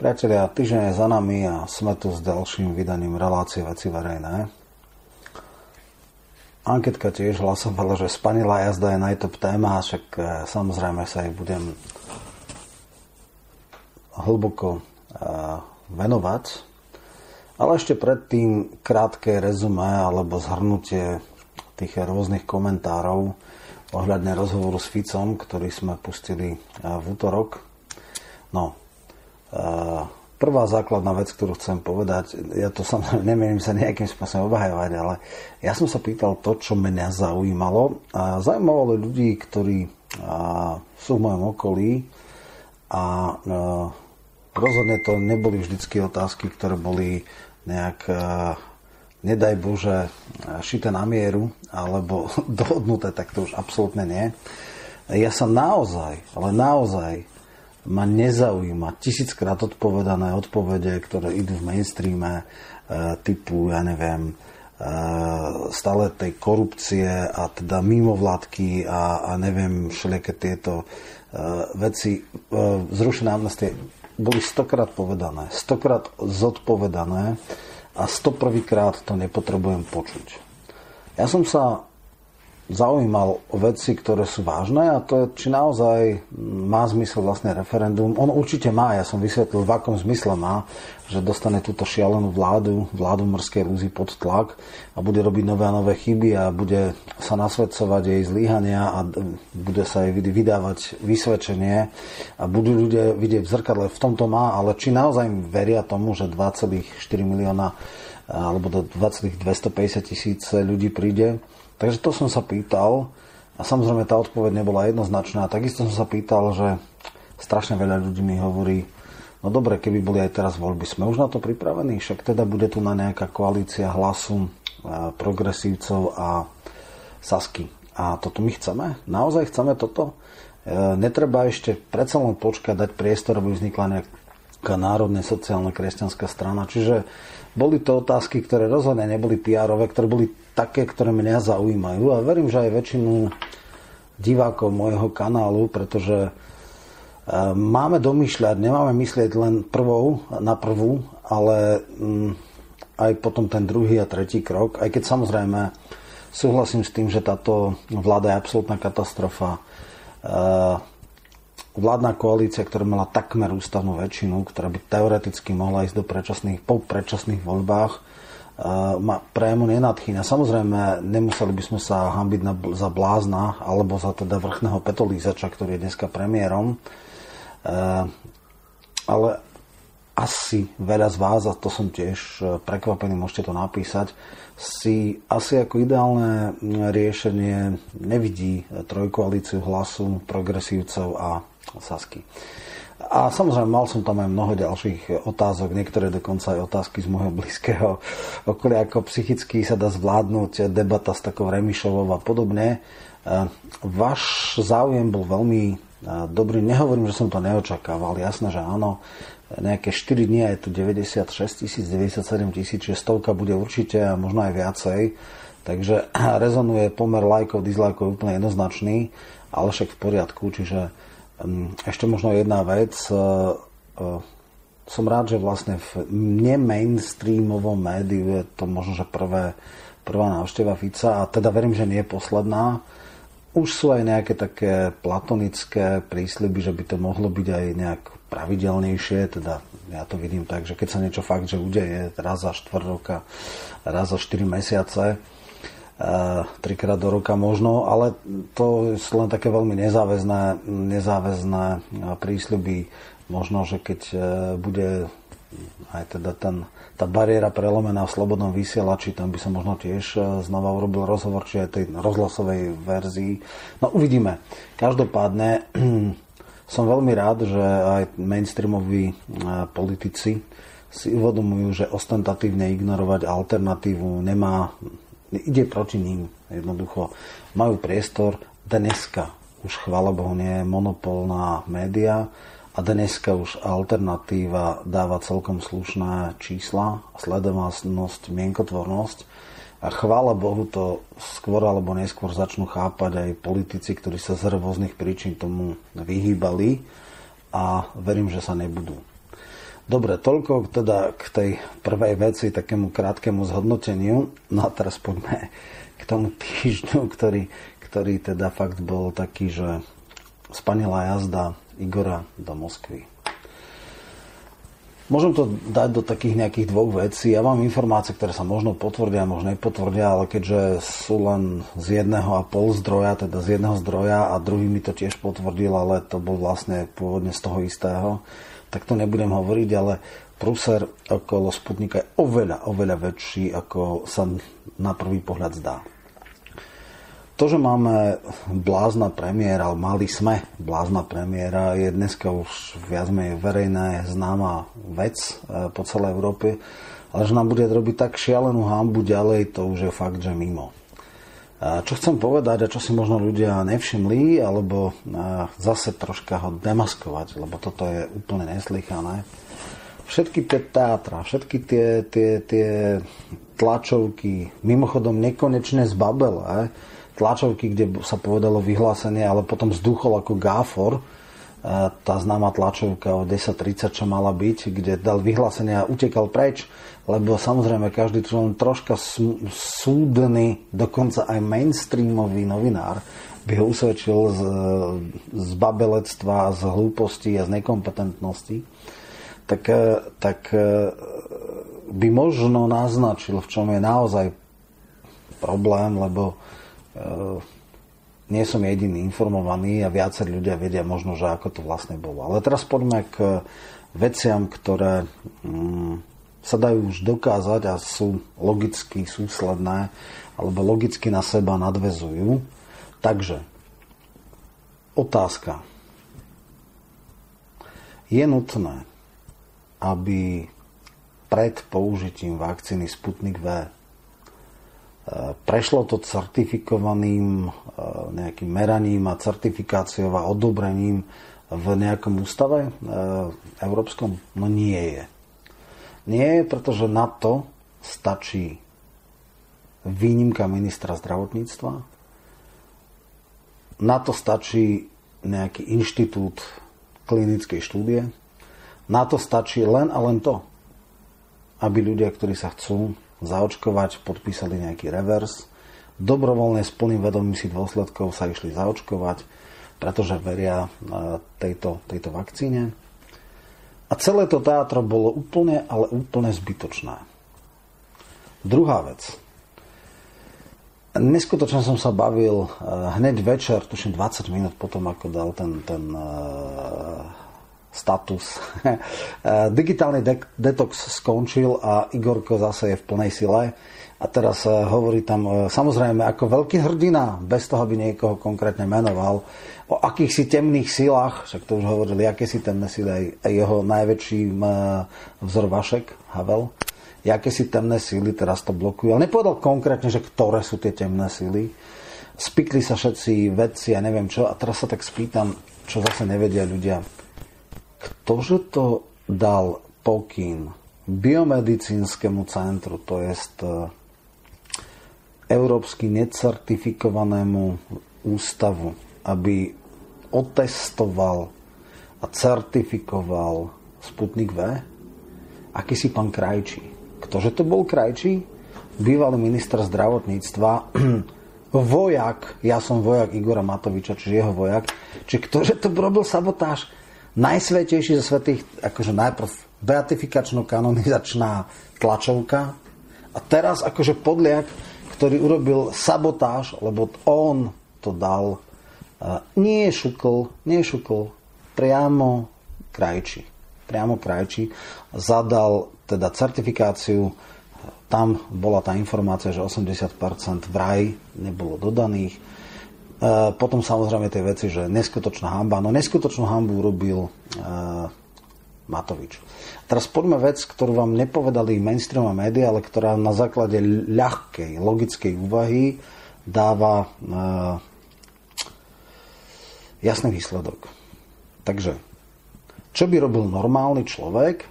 Priatelia, týždeň je za nami a sme tu s ďalším vydaním relácie veci verejné. Anketka tiež hlasovala, že spanilá jazda je najtop téma, však e, samozrejme sa jej budem hlboko e, venovať. Ale ešte predtým krátke rezume alebo zhrnutie tých rôznych komentárov ohľadne rozhovoru s Ficom, ktorý sme pustili e, v útorok. No, prvá základná vec, ktorú chcem povedať, ja to samozrejme nemienim sa nejakým spôsobom obhajovať, ale ja som sa pýtal to, čo mňa zaujímalo. Zaujímalo ľudí, ktorí sú v mojom okolí a rozhodne to neboli vždycky otázky, ktoré boli nejak nedaj Bože šité na mieru alebo dohodnuté, tak to už absolútne nie. Ja sa naozaj, ale naozaj ma nezaujíma tisíckrát odpovedané odpovede, ktoré idú v mainstreame e, typu, ja neviem, e, stále tej korupcie a teda mimovládky a, a neviem, všelijaké tieto e, veci. Zrušené amnestie boli stokrát povedané, stokrát zodpovedané a stoprvýkrát to nepotrebujem počuť. Ja som sa zaujímal o veci, ktoré sú vážne a to je, či naozaj má zmysel vlastne referendum. On určite má, ja som vysvetlil, v akom zmysle má, že dostane túto šialenú vládu, vládu morskej rúzy pod tlak a bude robiť nové a nové chyby a bude sa nasvedcovať jej zlíhania a bude sa jej vydávať vysvedčenie a budú ľudia vidieť v zrkadle, v tomto má, ale či naozaj veria tomu, že 2,4 milióna alebo do 2,250 tisíc ľudí príde, Takže to som sa pýtal a samozrejme tá odpoveď nebola jednoznačná. Takisto som sa pýtal, že strašne veľa ľudí mi hovorí, no dobre, keby boli aj teraz voľby, sme už na to pripravení, však teda bude tu na nejaká koalícia hlasu e, progresívcov a Sasky. A toto my chceme? Naozaj chceme toto? E, netreba ešte predsa len počkať, dať priestor, aby vznikla nejaká národne sociálna kresťanská strana. Čiže boli to otázky, ktoré rozhodne neboli pr ktoré boli také, ktoré mňa zaujímajú a verím, že aj väčšinu divákov môjho kanálu, pretože e, máme domýšľať, nemáme myslieť len prvou na prvú, ale mm, aj potom ten druhý a tretí krok, aj keď samozrejme súhlasím s tým, že táto vláda je absolútna katastrofa. Vládna koalícia, ktorá mala takmer ústavnú väčšinu, ktorá by teoreticky mohla ísť do predčasných, po predčasných voľbách, ma prému nenadchýňa. Samozrejme, nemuseli by sme sa hambiť na, za blázna alebo za teda vrchného petolízača, ktorý je dneska premiérom. E, ale asi veľa z vás, a to som tiež e, prekvapený, môžete to napísať, si asi ako ideálne riešenie nevidí trojkoalíciu hlasu progresívcov a Sasky. A samozrejme, mal som tam aj mnoho ďalších otázok, niektoré dokonca aj otázky z môjho blízkeho okolia, ako psychicky sa dá zvládnuť debata s takou Remišovou a podobne. E, váš záujem bol veľmi e, dobrý. Nehovorím, že som to neočakával. Jasné, že áno. Nejaké 4 dní je tu 96 tisíc, 97 tisíc, čiže stovka bude určite a možno aj viacej. Takže rezonuje pomer lajkov, dislajkov úplne jednoznačný, ale však v poriadku, čiže ešte možno jedna vec. Eh, eh, som rád, že vlastne v nemainstreamovom médiu je to možno, že prvé, prvá návšteva Fica a teda verím, že nie je posledná. Už sú aj nejaké také platonické prísľuby, že by to mohlo byť aj nejak pravidelnejšie, teda ja to vidím tak, že keď sa niečo fakt, že udeje raz za štvrt roka, raz za 4 mesiace, trikrát do roka možno, ale to sú len také veľmi nezáväzné, nezáväzné prísľuby. Možno, že keď e, bude aj teda ten, tá bariéra prelomená v slobodnom vysielači, tam by som možno tiež znova urobil rozhovor, či aj tej rozhlasovej verzii. No uvidíme. Každopádne som veľmi rád, že aj mainstreamoví politici si uvedomujú, že ostentatívne ignorovať alternatívu nemá ide proti ním. Jednoducho majú priestor. Dneska už chvála Bohu nie je monopol na a dneska už alternatíva dáva celkom slušné čísla, sledovanosť, mienkotvornosť a chvála Bohu to skôr alebo neskôr začnú chápať aj politici, ktorí sa z rôznych príčin tomu vyhýbali a verím, že sa nebudú. Dobre, toľko teda k tej prvej veci, takému krátkemu zhodnoteniu. No a teraz poďme k tomu týždňu, ktorý, ktorý teda fakt bol taký, že spanila jazda Igora do Moskvy. Môžem to dať do takých nejakých dvoch vecí. Ja mám informácie, ktoré sa možno potvrdia, možno nepotvrdia, ale keďže sú len z jedného a pol zdroja, teda z jedného zdroja a druhý mi to tiež potvrdil, ale to bol vlastne pôvodne z toho istého, tak to nebudem hovoriť, ale prúser okolo Sputnika je oveľa, oveľa väčší, ako sa na prvý pohľad zdá. To, že máme blázna premiéra, ale mali sme blázna premiéra, je dneska už viac menej verejné známa vec e, po celej Európe, ale že nám bude robiť tak šialenú hambu ďalej, to už je fakt, že mimo. Čo chcem povedať a čo si možno ľudia nevšimli, alebo zase troška ho demaskovať, lebo toto je úplne neslychané. Všetky tie teátra, všetky tie, tie, tie tlačovky, mimochodom nekonečne zbabelé, tlačovky, kde sa povedalo vyhlásenie, ale potom zduchol ako gáfor, tá známa tlačovka o 10.30, čo mala byť, kde dal vyhlásenie a utekal preč, lebo samozrejme každý člen troška súdny, dokonca aj mainstreamový novinár by ho usvedčil z, z babelectva, z hlúposti a z nekompetentnosti, tak, e, tak e, by možno naznačil, v čom je naozaj problém, lebo nie som jediný informovaný a viacerí ľudia vedia možno, že ako to vlastne bolo. Ale teraz poďme k veciam, ktoré mm, sa dajú už dokázať a sú logicky súsledné alebo logicky na seba nadvezujú. Takže, otázka. Je nutné, aby pred použitím vakcíny Sputnik V Prešlo to certifikovaným e, nejakým meraním a certifikáciou a odobrením v nejakom ústave e, európskom? No nie je. Nie je, pretože na to stačí výnimka ministra zdravotníctva, na to stačí nejaký inštitút klinickej štúdie, na to stačí len a len to, aby ľudia, ktorí sa chcú zaočkovať, podpísali nejaký revers. Dobrovoľne s plným vedomím si dôsledkov sa išli zaočkovať, pretože veria tejto, tejto vakcíne. A celé to teatro bolo úplne, ale úplne zbytočné. Druhá vec. Neskutočne som sa bavil hneď večer, tuším 20 minút potom, ako dal ten, ten status. Digitálny de- detox skončil a Igorko zase je v plnej sile. A teraz eh, hovorí tam, eh, samozrejme, ako veľký hrdina, bez toho by niekoho konkrétne menoval, o akých si temných silách, však to už hovorili, aké si temné sily, aj, aj jeho najväčší eh, vzor Vašek, Havel, aké si temné síly teraz to blokujú. Ale nepovedal konkrétne, že ktoré sú tie temné síly. Spikli sa všetci vedci a neviem čo. A teraz sa tak spýtam, čo zase nevedia ľudia Ktože to dal pokyn biomedicínskemu centru, to je e, európsky necertifikovanému ústavu, aby otestoval a certifikoval Sputnik V? Aký si pán Krajčí? Ktože to bol Krajčí? Bývalý minister zdravotníctva, vojak, ja som vojak Igora Matoviča, čiže jeho vojak, či ktože to robil sabotáž? Najsvetejší zo svetých, akože najprv beatifikačno kanonizačná tlačovka a teraz akože podliak, ktorý urobil sabotáž, lebo on to dal, nie je šukol, nie šukol, priamo krajči. Priamo krajči zadal teda certifikáciu, tam bola tá informácia, že 80% vraj nebolo dodaných, E, potom samozrejme tie veci, že neskutočná hamba. No neskutočnú hambu urobil uh, Matovič. Teraz poďme vec, ktorú vám nepovedali mainstream a média, ale ktorá na základe ľahkej, logickej úvahy dáva uh, jasný výsledok. Takže, čo by robil normálny človek,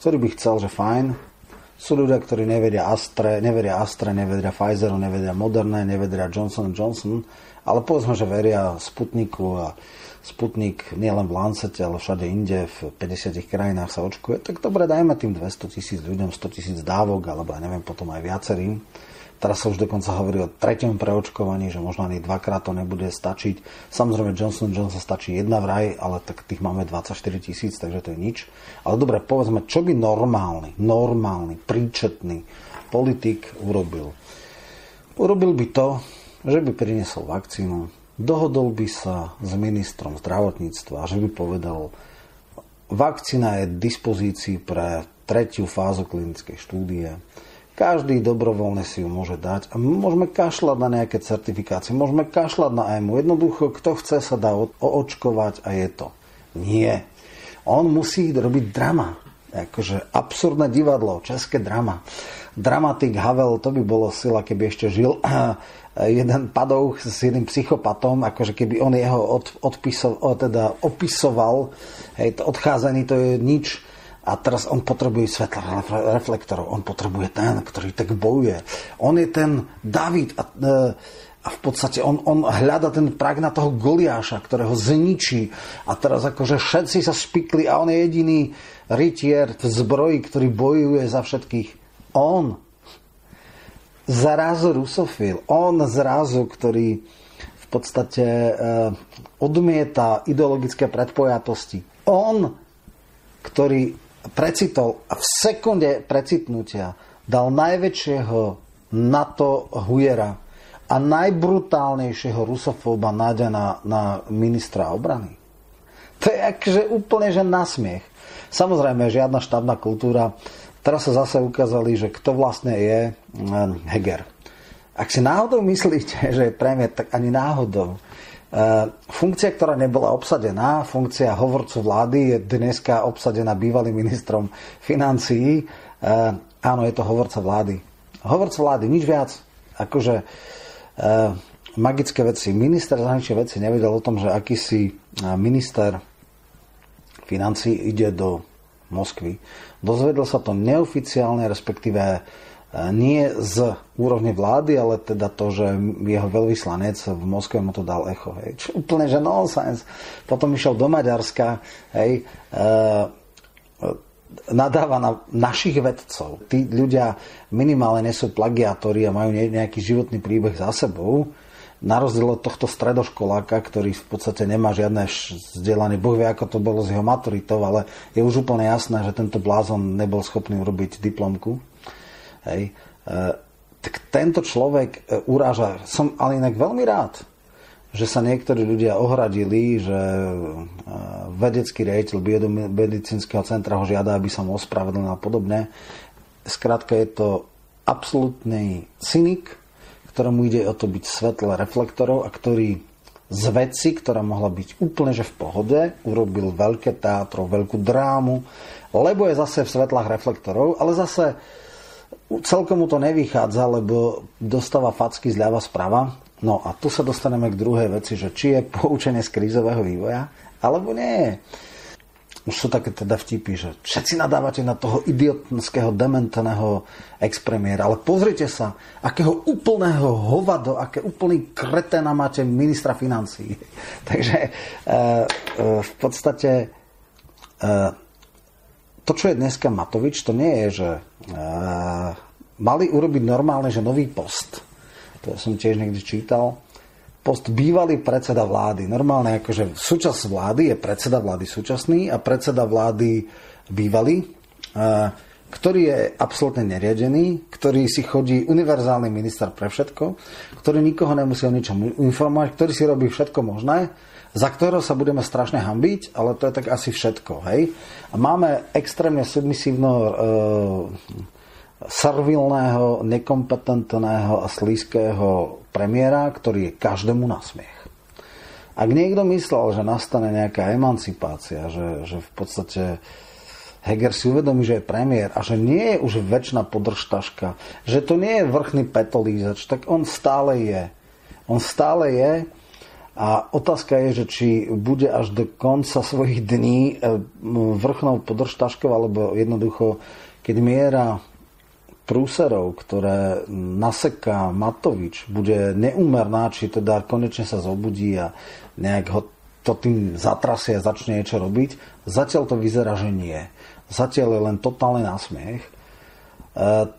ktorý by chcel, že fajn, Sú ľudia, ktorí neveria Astre, neveria Astre, neveria Pfizeru, neveria Moderna, neveria Johnson Johnson, ale povedzme, že veria Sputniku a Sputnik nielen v Lancete, ale všade inde, v 50 krajinách sa očkuje, tak dobre, dajme tým 200 tisíc ľuďom 100 tisíc dávok, alebo ja neviem, potom aj viacerým. Teraz sa už dokonca hovorí o treťom preočkovaní, že možno ani dvakrát to nebude stačiť. Samozrejme Johnson Johnson stačí jedna vraj, ale tak tých máme 24 tisíc, takže to je nič. Ale dobre, povedzme, čo by normálny, normálny, príčetný politik urobil? Urobil by to, že by priniesol vakcínu, dohodol by sa s ministrom zdravotníctva, že by povedal, vakcína je v dispozícii pre tretiu fázu klinickej štúdie, každý dobrovoľne si ju môže dať môžeme kašľať na nejaké certifikácie, môžeme kašľať na EMU. Jednoducho, kto chce, sa dá oočkovať a je to. Nie. On musí robiť drama. Akože absurdné divadlo, české drama. Dramatik Havel, to by bolo sila, keby ešte žil jeden padouch s jedným psychopatom, akože keby on jeho od, odpisov, teda opisoval, hej, to odcházanie to je nič, a teraz on potrebuje svetla reflektorov, on potrebuje ten, ktorý tak bojuje. On je ten David a, e, a v podstate on, on hľada ten prag na toho Goliáša, ktorého zničí a teraz akože všetci sa spikli a on je jediný rytier v zbroji, ktorý bojuje za všetkých. On zrazu rusofil, on zrazu, ktorý v podstate e, odmieta ideologické predpojatosti. On, ktorý precitol a v sekunde precitnutia dal najväčšieho NATO hujera a najbrutálnejšieho rusofóba náďa na, na ministra obrany. To je akože úplne že nasmiech. Samozrejme, žiadna štábna kultúra. Teraz sa zase ukázali, že kto vlastne je eh, Heger. Ak si náhodou myslíte, že je premiér, tak ani náhodou. Eh, funkcia, ktorá nebola obsadená, funkcia hovorcu vlády je dneska obsadená bývalým ministrom financií. Eh, áno, je to hovorca vlády. Hovorca vlády, nič viac. Akože eh, magické veci. Minister zahraničných veci nevedel o tom, že akýsi minister financí ide do Moskvy. Dozvedel sa to neoficiálne, respektíve nie z úrovne vlády, ale teda to, že jeho veľvyslanec v Moskve mu to dal echo. Hej. Čo úplne, že nonsense. Potom išiel do Maďarska, hej, e, nadáva na našich vedcov. Tí ľudia minimálne nesú plagiátori a majú nejaký životný príbeh za sebou. Na rozdiel od tohto stredoškoláka, ktorý v podstate nemá žiadne vzdelanie, Boh vie, ako to bolo s jeho maturitou, ale je už úplne jasné, že tento blázon nebol schopný urobiť diplomku Hej. E, tak tento človek e, uráža. Som ale inak veľmi rád, že sa niektorí ľudia ohradili, že e, vedecký rejiteľ biomedicínskeho centra ho žiada, aby sa mu ospravedlnil a podobne. Skrátka je to absolútny cynik, ktorému ide o to byť svetle reflektorov a ktorý z veci, ktorá mohla byť úplne že v pohode, urobil veľké teatro, veľkú drámu, lebo je zase v svetlách reflektorov, ale zase celkom mu to nevychádza, lebo dostáva facky zľava sprava. No a tu sa dostaneme k druhej veci, že či je poučenie z krízového vývoja, alebo nie. Už sú také teda vtipy, že všetci nadávate na toho idiotského, dementného expremiéra, ale pozrite sa, akého úplného hovado, aké úplný kreténa máte ministra financí. Takže e, e, v podstate e, to, čo je dneska Matovič, to nie je, že uh, mali urobiť normálne, že nový post. To som tiež niekde čítal. Post bývalý predseda vlády. Normálne akože súčasť vlády je predseda vlády súčasný a predseda vlády bývalý, uh, ktorý je absolútne neriadený, ktorý si chodí univerzálny minister pre všetko, ktorý nikoho nemusí o ničom informovať, ktorý si robí všetko možné za ktorého sa budeme strašne hambiť, ale to je tak asi všetko. Hej? A máme extrémne submisívno e, servilného, nekompetentného a slízkého premiéra, ktorý je každému na smiech. Ak niekto myslel, že nastane nejaká emancipácia, že, že v podstate Heger si uvedomí, že je premiér a že nie je už väčšina podržtaška, že to nie je vrchný petolízač, tak on stále je. On stále je a otázka je, že či bude až do konca svojich dní e, vrchnou podržtaškou, alebo jednoducho, keď miera prúserov, ktoré naseká Matovič, bude neúmerná, či teda konečne sa zobudí a nejak ho to tým zatrasie a začne niečo robiť. Zatiaľ to vyzerá, že nie. Zatiaľ je len totálny násmiech. E,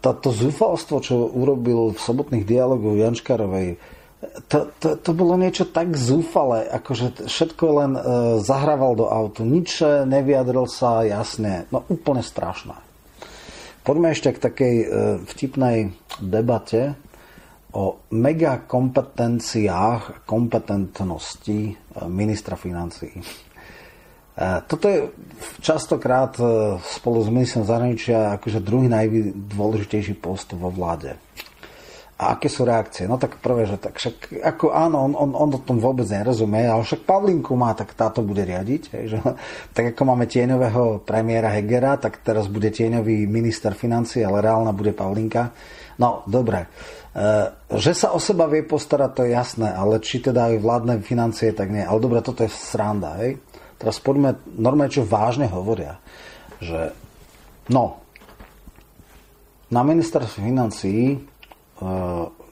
Toto zúfalstvo, čo urobil v sobotných dialogoch Janškarovej, to, to, to bolo niečo tak zúfale, akože všetko len e, zahrával do autu, nič nevyjadril sa jasne, no úplne strašné. Poďme ešte k takej e, vtipnej debate o megakompetenciách kompetentnosti e, ministra financií. E, toto je častokrát e, spolu s ministrom zahraničia akože druhý najdôležitejší post vo vláde. A aké sú reakcie? No tak prvé, že tak však, ako áno, on, on, on o tom vôbec nerozumie, ale však Pavlinku má, tak táto bude riadiť. Hej, že, tak ako máme tieňového premiéra Hegera, tak teraz bude tieňový minister financí, ale reálna bude Pavlinka. No, dobre. E, že sa o seba vie postarať, to je jasné, ale či teda aj vládne financie, tak nie. Ale dobre, toto je sranda, hej. Teraz poďme normálne, čo vážne hovoria. Že, no, na ministerstve financií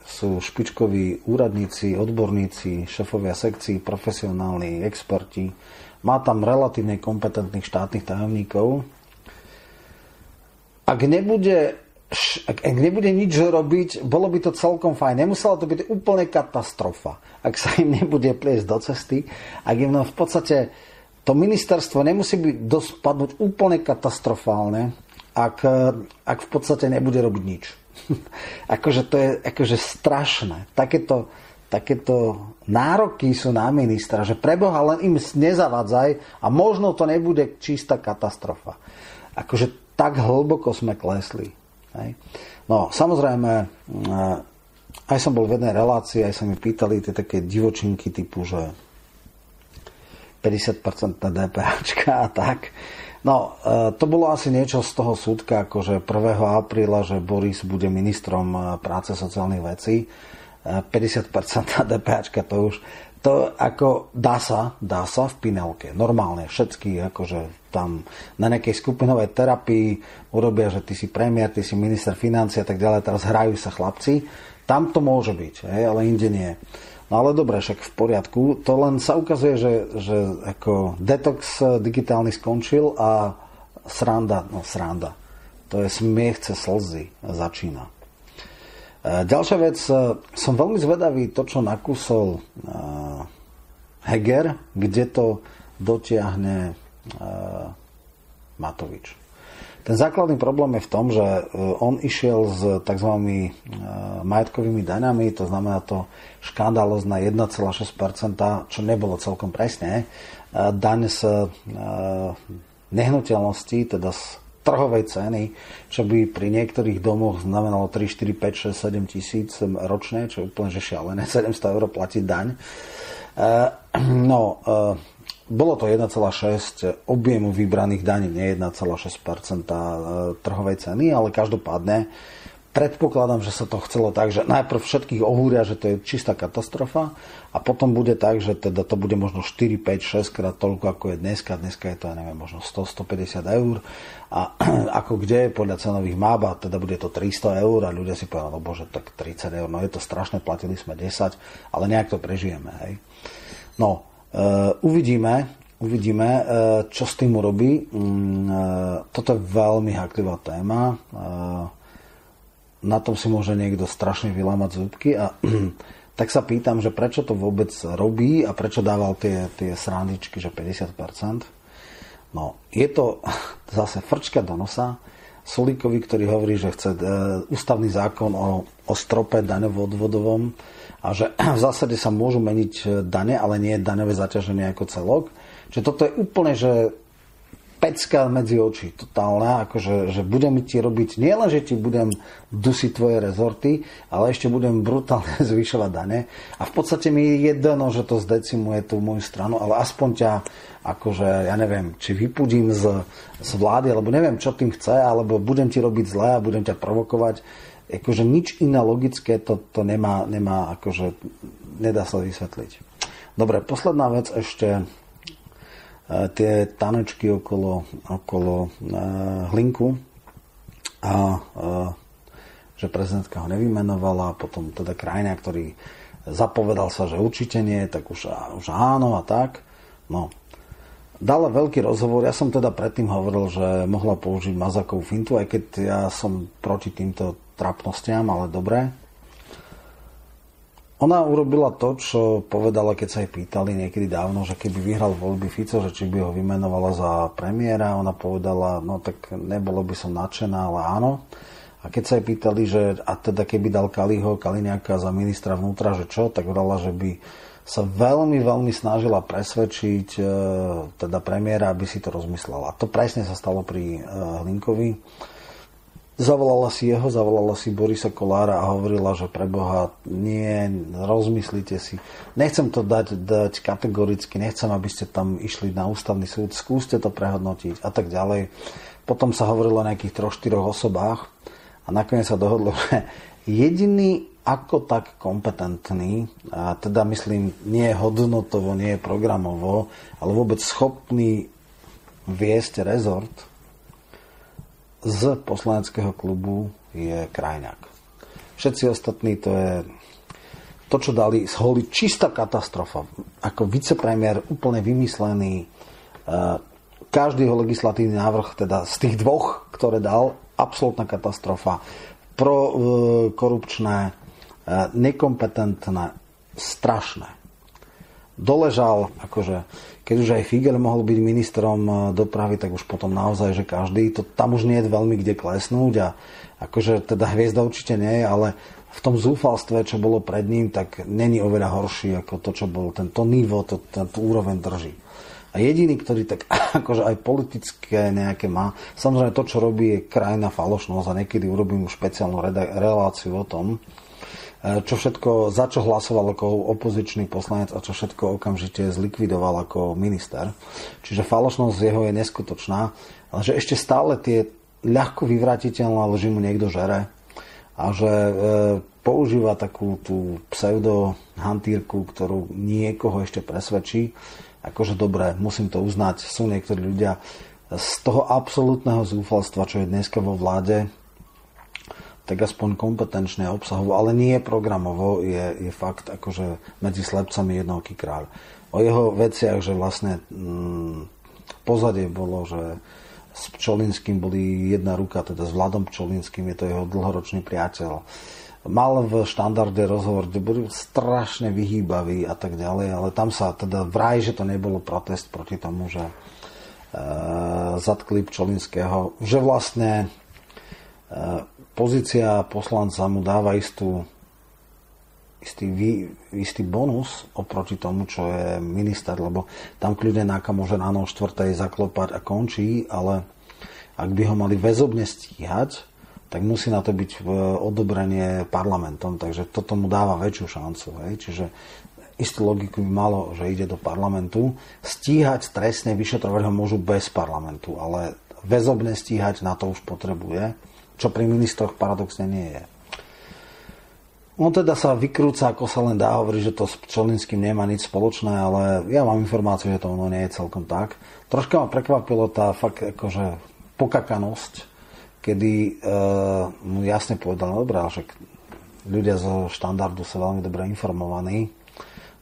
sú špičkoví úradníci, odborníci, šefovia sekcií, profesionálni experti. Má tam relatívne kompetentných štátnych tajomníkov. Ak nebude, ak, nebude nič robiť, bolo by to celkom fajn. Nemusela to byť úplne katastrofa. Ak sa im nebude pliesť do cesty, ak im v podstate to ministerstvo nemusí byť dospadnúť úplne katastrofálne, ak, ak v podstate nebude robiť nič. akože to je akože strašné. Takéto, takéto nároky sú na ministra, že preboha len im nezavadzaj a možno to nebude čistá katastrofa. Akože tak hlboko sme klesli. Hej. No, samozrejme, eh, aj som bol v jednej relácii, aj sa mi pýtali tie také divočinky typu, že 50% na DPHčka a tak. No, e, to bolo asi niečo z toho súdka, akože 1. apríla, že Boris bude ministrom e, práce sociálnych vecí. 50% na DPH, to už, to ako dá sa, dá sa v Pinelke, normálne, všetky akože tam na nejakej skupinovej terapii urobia, že ty si premiér, ty si minister financí a tak ďalej, teraz hrajú sa chlapci, tam to môže byť, ale inde nie. No ale dobre, však v poriadku. To len sa ukazuje, že, že ako detox digitálny skončil a sranda, no sranda. To je smiech cez slzy začína. E, ďalšia vec, e, som veľmi zvedavý to, čo nakúsol e, Heger, kde to dotiahne Matovič. Ten základný problém je v tom, že e, on išiel s tzv. E, majetkovými daňami, to znamená to škandálozna 1,6%, čo nebolo celkom presne, e, daň z nehnuteľnosti, teda z trhovej ceny, čo by pri niektorých domoch znamenalo 3, 4, 5, 6, 7 tisíc ročne, čo je úplne že šialené, 700 eur platiť daň. No, bolo to 1,6 objemu vybraných daní, nie 1,6% trhovej ceny, ale každopádne predpokladám, že sa to chcelo tak, že najprv všetkých ohúria, že to je čistá katastrofa a potom bude tak, že teda to bude možno 4, 5, 6 krát toľko, ako je dneska. Dneska je to, ja neviem, možno 100, 150 eur a ako kde podľa cenových map a teda bude to 300 eur a ľudia si povedali, no bože, tak 30 eur, no je to strašné, platili sme 10, ale nejak to prežijeme, hej. No, uvidíme, uvidíme, eh, čo s tým urobí. Mm, eh, toto je veľmi haklivá téma. Na tom si môže niekto strašne vylámať zúbky a tak sa pýtam, že prečo to vôbec robí a prečo dával tie, tie srandičky, že 50%. No, je to zase frčka do nosa. Sulíkovi, ktorý hovorí, že chce ústavný zákon o, o strope daňovo-odvodovom, a že v zásade sa môžu meniť e, dane, ale nie daňové zaťaženie ako celok. Čiže toto je úplne, že pecka medzi oči, totálna, akože, že budem ti robiť, nie len, že ti budem dusiť tvoje rezorty, ale ešte budem brutálne zvyšovať dane. A v podstate mi je jedno, že to zdecimuje tú moju stranu, ale aspoň ťa, akože, ja neviem, či vypudím z, z vlády, alebo neviem, čo tým chce, alebo budem ti robiť zle a budem ťa provokovať akože nič iné logické to, to nemá, nemá akože nedá sa vysvetliť. Dobre, posledná vec ešte e, tie tanečky okolo, okolo e, hlinku a e, že prezidentka ho nevymenovala, potom teda krajina, ktorý zapovedal sa, že určite nie, tak už, už áno a tak. No, dala veľký rozhovor. Ja som teda predtým hovoril, že mohla použiť Mazakovú fintu, aj keď ja som proti týmto trapnostiam, ale dobré. Ona urobila to, čo povedala, keď sa jej pýtali niekedy dávno, že keby vyhral voľby Fico, že či by ho vymenovala za premiéra, ona povedala, no tak nebolo by som nadšená, ale áno. A keď sa jej pýtali, že a teda keby dal Kaliho, Kaliňáka za ministra vnútra, že čo, tak vrala, že by sa veľmi, veľmi snažila presvedčiť e, teda premiéra, aby si to rozmyslela. To presne sa stalo pri e, Hlinkovi. Zavolala si jeho, zavolala si Borisa Kolára a hovorila, že pre Boha nie, rozmyslite si. Nechcem to dať, dať kategoricky, nechcem, aby ste tam išli na ústavný súd, skúste to prehodnotiť a tak ďalej. Potom sa hovorilo o nejakých troch, štyroch osobách a nakoniec sa dohodlo, že jediný ako tak kompetentný, a teda myslím nie hodnotovo, nie programovo, ale vôbec schopný viesť rezort z poslaneckého klubu je Krajňák. Všetci ostatní to je to, čo dali z holi, čistá katastrofa. Ako vicepremiér úplne vymyslený. E, každý jeho legislatívny návrh, teda z tých dvoch, ktoré dal, absolútna katastrofa. Pro e, korupčné nekompetentné, strašné. Doležal, akože, keď už aj Figel mohol byť ministrom e, dopravy, tak už potom naozaj, že každý, to tam už nie je veľmi kde klesnúť a akože teda hviezda určite nie je, ale v tom zúfalstve, čo bolo pred ním, tak není oveľa horší ako to, čo bol tento nivo, to, tento úroveň drží. A jediný, ktorý tak akože aj politické nejaké má, samozrejme to, čo robí, je krajná falošnosť a niekedy urobím špeciálnu reláciu o tom, čo všetko, za čo hlasoval ako opozičný poslanec a čo všetko okamžite zlikvidoval ako minister. Čiže falošnosť jeho je neskutočná, ale že ešte stále tie ľahko vyvratiteľné lži mu niekto žere a že e, používa takú tú pseudo hantírku, ktorú niekoho ešte presvedčí. Akože dobre, musím to uznať, sú niektorí ľudia z toho absolútneho zúfalstva, čo je dneska vo vláde, tak aspoň kompetenčne obsahovo, ale nie programovo, je, je fakt akože medzi slepcami jednoký kráľ. O jeho veciach, že vlastne mm, pozadie bolo, že s Pčolinským boli jedna ruka, teda s Vladom Pčolinským, je to jeho dlhoročný priateľ. Mal v štandarde rozhovor, kde boli strašne vyhýbaví a tak ďalej, ale tam sa teda vraj, že to nebolo protest proti tomu, že e, zatkli Pčolinského, že vlastne e, pozícia poslanca mu dáva istú, istý, istý bonus oproti tomu, čo je minister, lebo tam kľudne náka môže ráno o štvrtej zaklopať a končí, ale ak by ho mali väzobne stíhať, tak musí na to byť odobrenie parlamentom, takže toto mu dáva väčšiu šancu. Hej? Čiže istú logiku by malo, že ide do parlamentu. Stíhať trestne vyšetrovať ho môžu bez parlamentu, ale väzobne stíhať na to už potrebuje čo pri ministroch paradoxne nie je. On teda sa vykrúca, ako sa len dá, hovorí, že to s Pčolinským nemá nič spoločné, ale ja mám informáciu, že to ono nie je celkom tak. Troška ma prekvapilo tá fakt akože pokakanosť, kedy e, mu jasne povedal, no dobré, však ľudia zo štandardu sú veľmi dobre informovaní,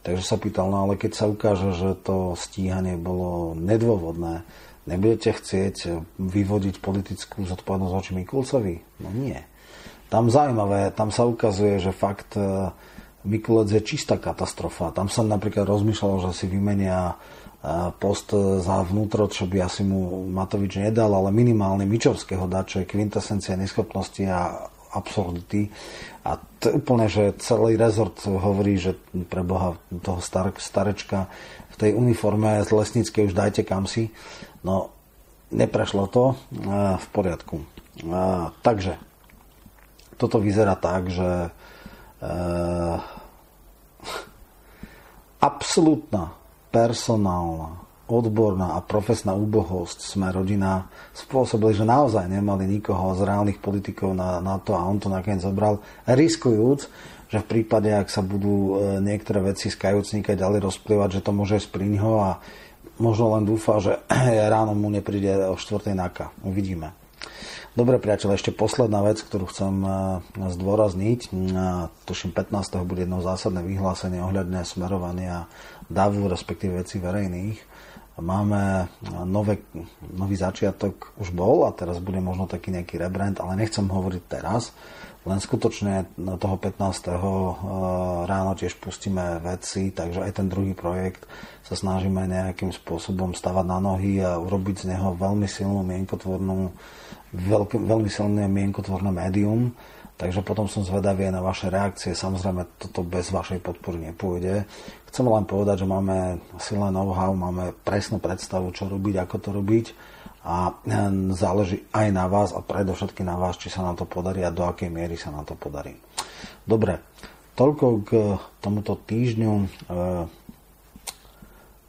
takže sa pýtal, no ale keď sa ukáže, že to stíhanie bolo nedôvodné, Nebudete chcieť vyvodiť politickú zodpovednosť voči Mikulcovi? No nie. Tam zaujímavé, tam sa ukazuje, že fakt e, Mikulec je čistá katastrofa. Tam som napríklad rozmýšľal, že si vymenia e, post za vnútro, čo by asi mu Matovič nedal, ale minimálne Mičovského dať, čo je kvintesencia neschopnosti a absurdity. A to úplne, že celý rezort hovorí, že pre Boha toho star- starečka v tej uniforme z lesníckej už dajte kam si. No, neprešlo to v poriadku. Takže, toto vyzerá tak, že e, absolútna personálna, odborná a profesná úbohosť sme rodina spôsobili, že naozaj nemali nikoho z reálnych politikov na, na to a on to nakoniec zobral, riskujúc, že v prípade, ak sa budú e, niektoré veci z kajúcnika ďalej rozplývať, že to môže ísť a možno len dúfa, že ráno mu nepríde o štvrtej náka. Uvidíme. Dobre priateľ, ešte posledná vec, ktorú chcem e, zdôrazniť. Tuším 15. bude jedno zásadné vyhlásenie ohľadne smerovania davu, respektíve veci verejných. Máme nové, nový začiatok, už bol a teraz bude možno taký nejaký rebrand, ale nechcem hovoriť teraz. Len skutočne toho 15. Eh, ráno tiež pustíme veci, takže aj ten druhý projekt sa snažíme nejakým spôsobom stavať na nohy a urobiť z neho veľmi silnú mienkotvornú, veľký, veľmi silné mienkotvorné médium. Takže potom som zvedavý na vaše reakcie. Samozrejme, toto bez vašej podpory nepôjde. Chcem len povedať, že máme silné know-how, máme presnú predstavu, čo robiť, ako to robiť a hm, záleží aj na vás a predovšetkým na vás, či sa nám to podarí a do akej miery sa nám to podarí. Dobre, toľko k tomuto týždňu. E,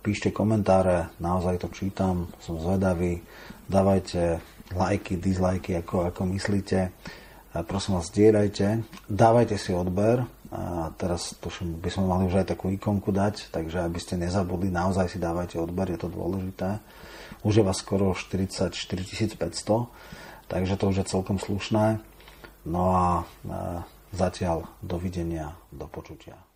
píšte komentáre, naozaj to čítam, som zvedavý. Dávajte lajky, dislajky, ako, ako myslíte. Prosím vás, zdierajte. Dávajte si odber. A teraz tuším, by sme mali už aj takú ikonku dať, takže aby ste nezabudli, naozaj si dávajte odber, je to dôležité. Už je vás skoro 44 500, takže to už je celkom slušné. No a e, zatiaľ dovidenia, do počutia.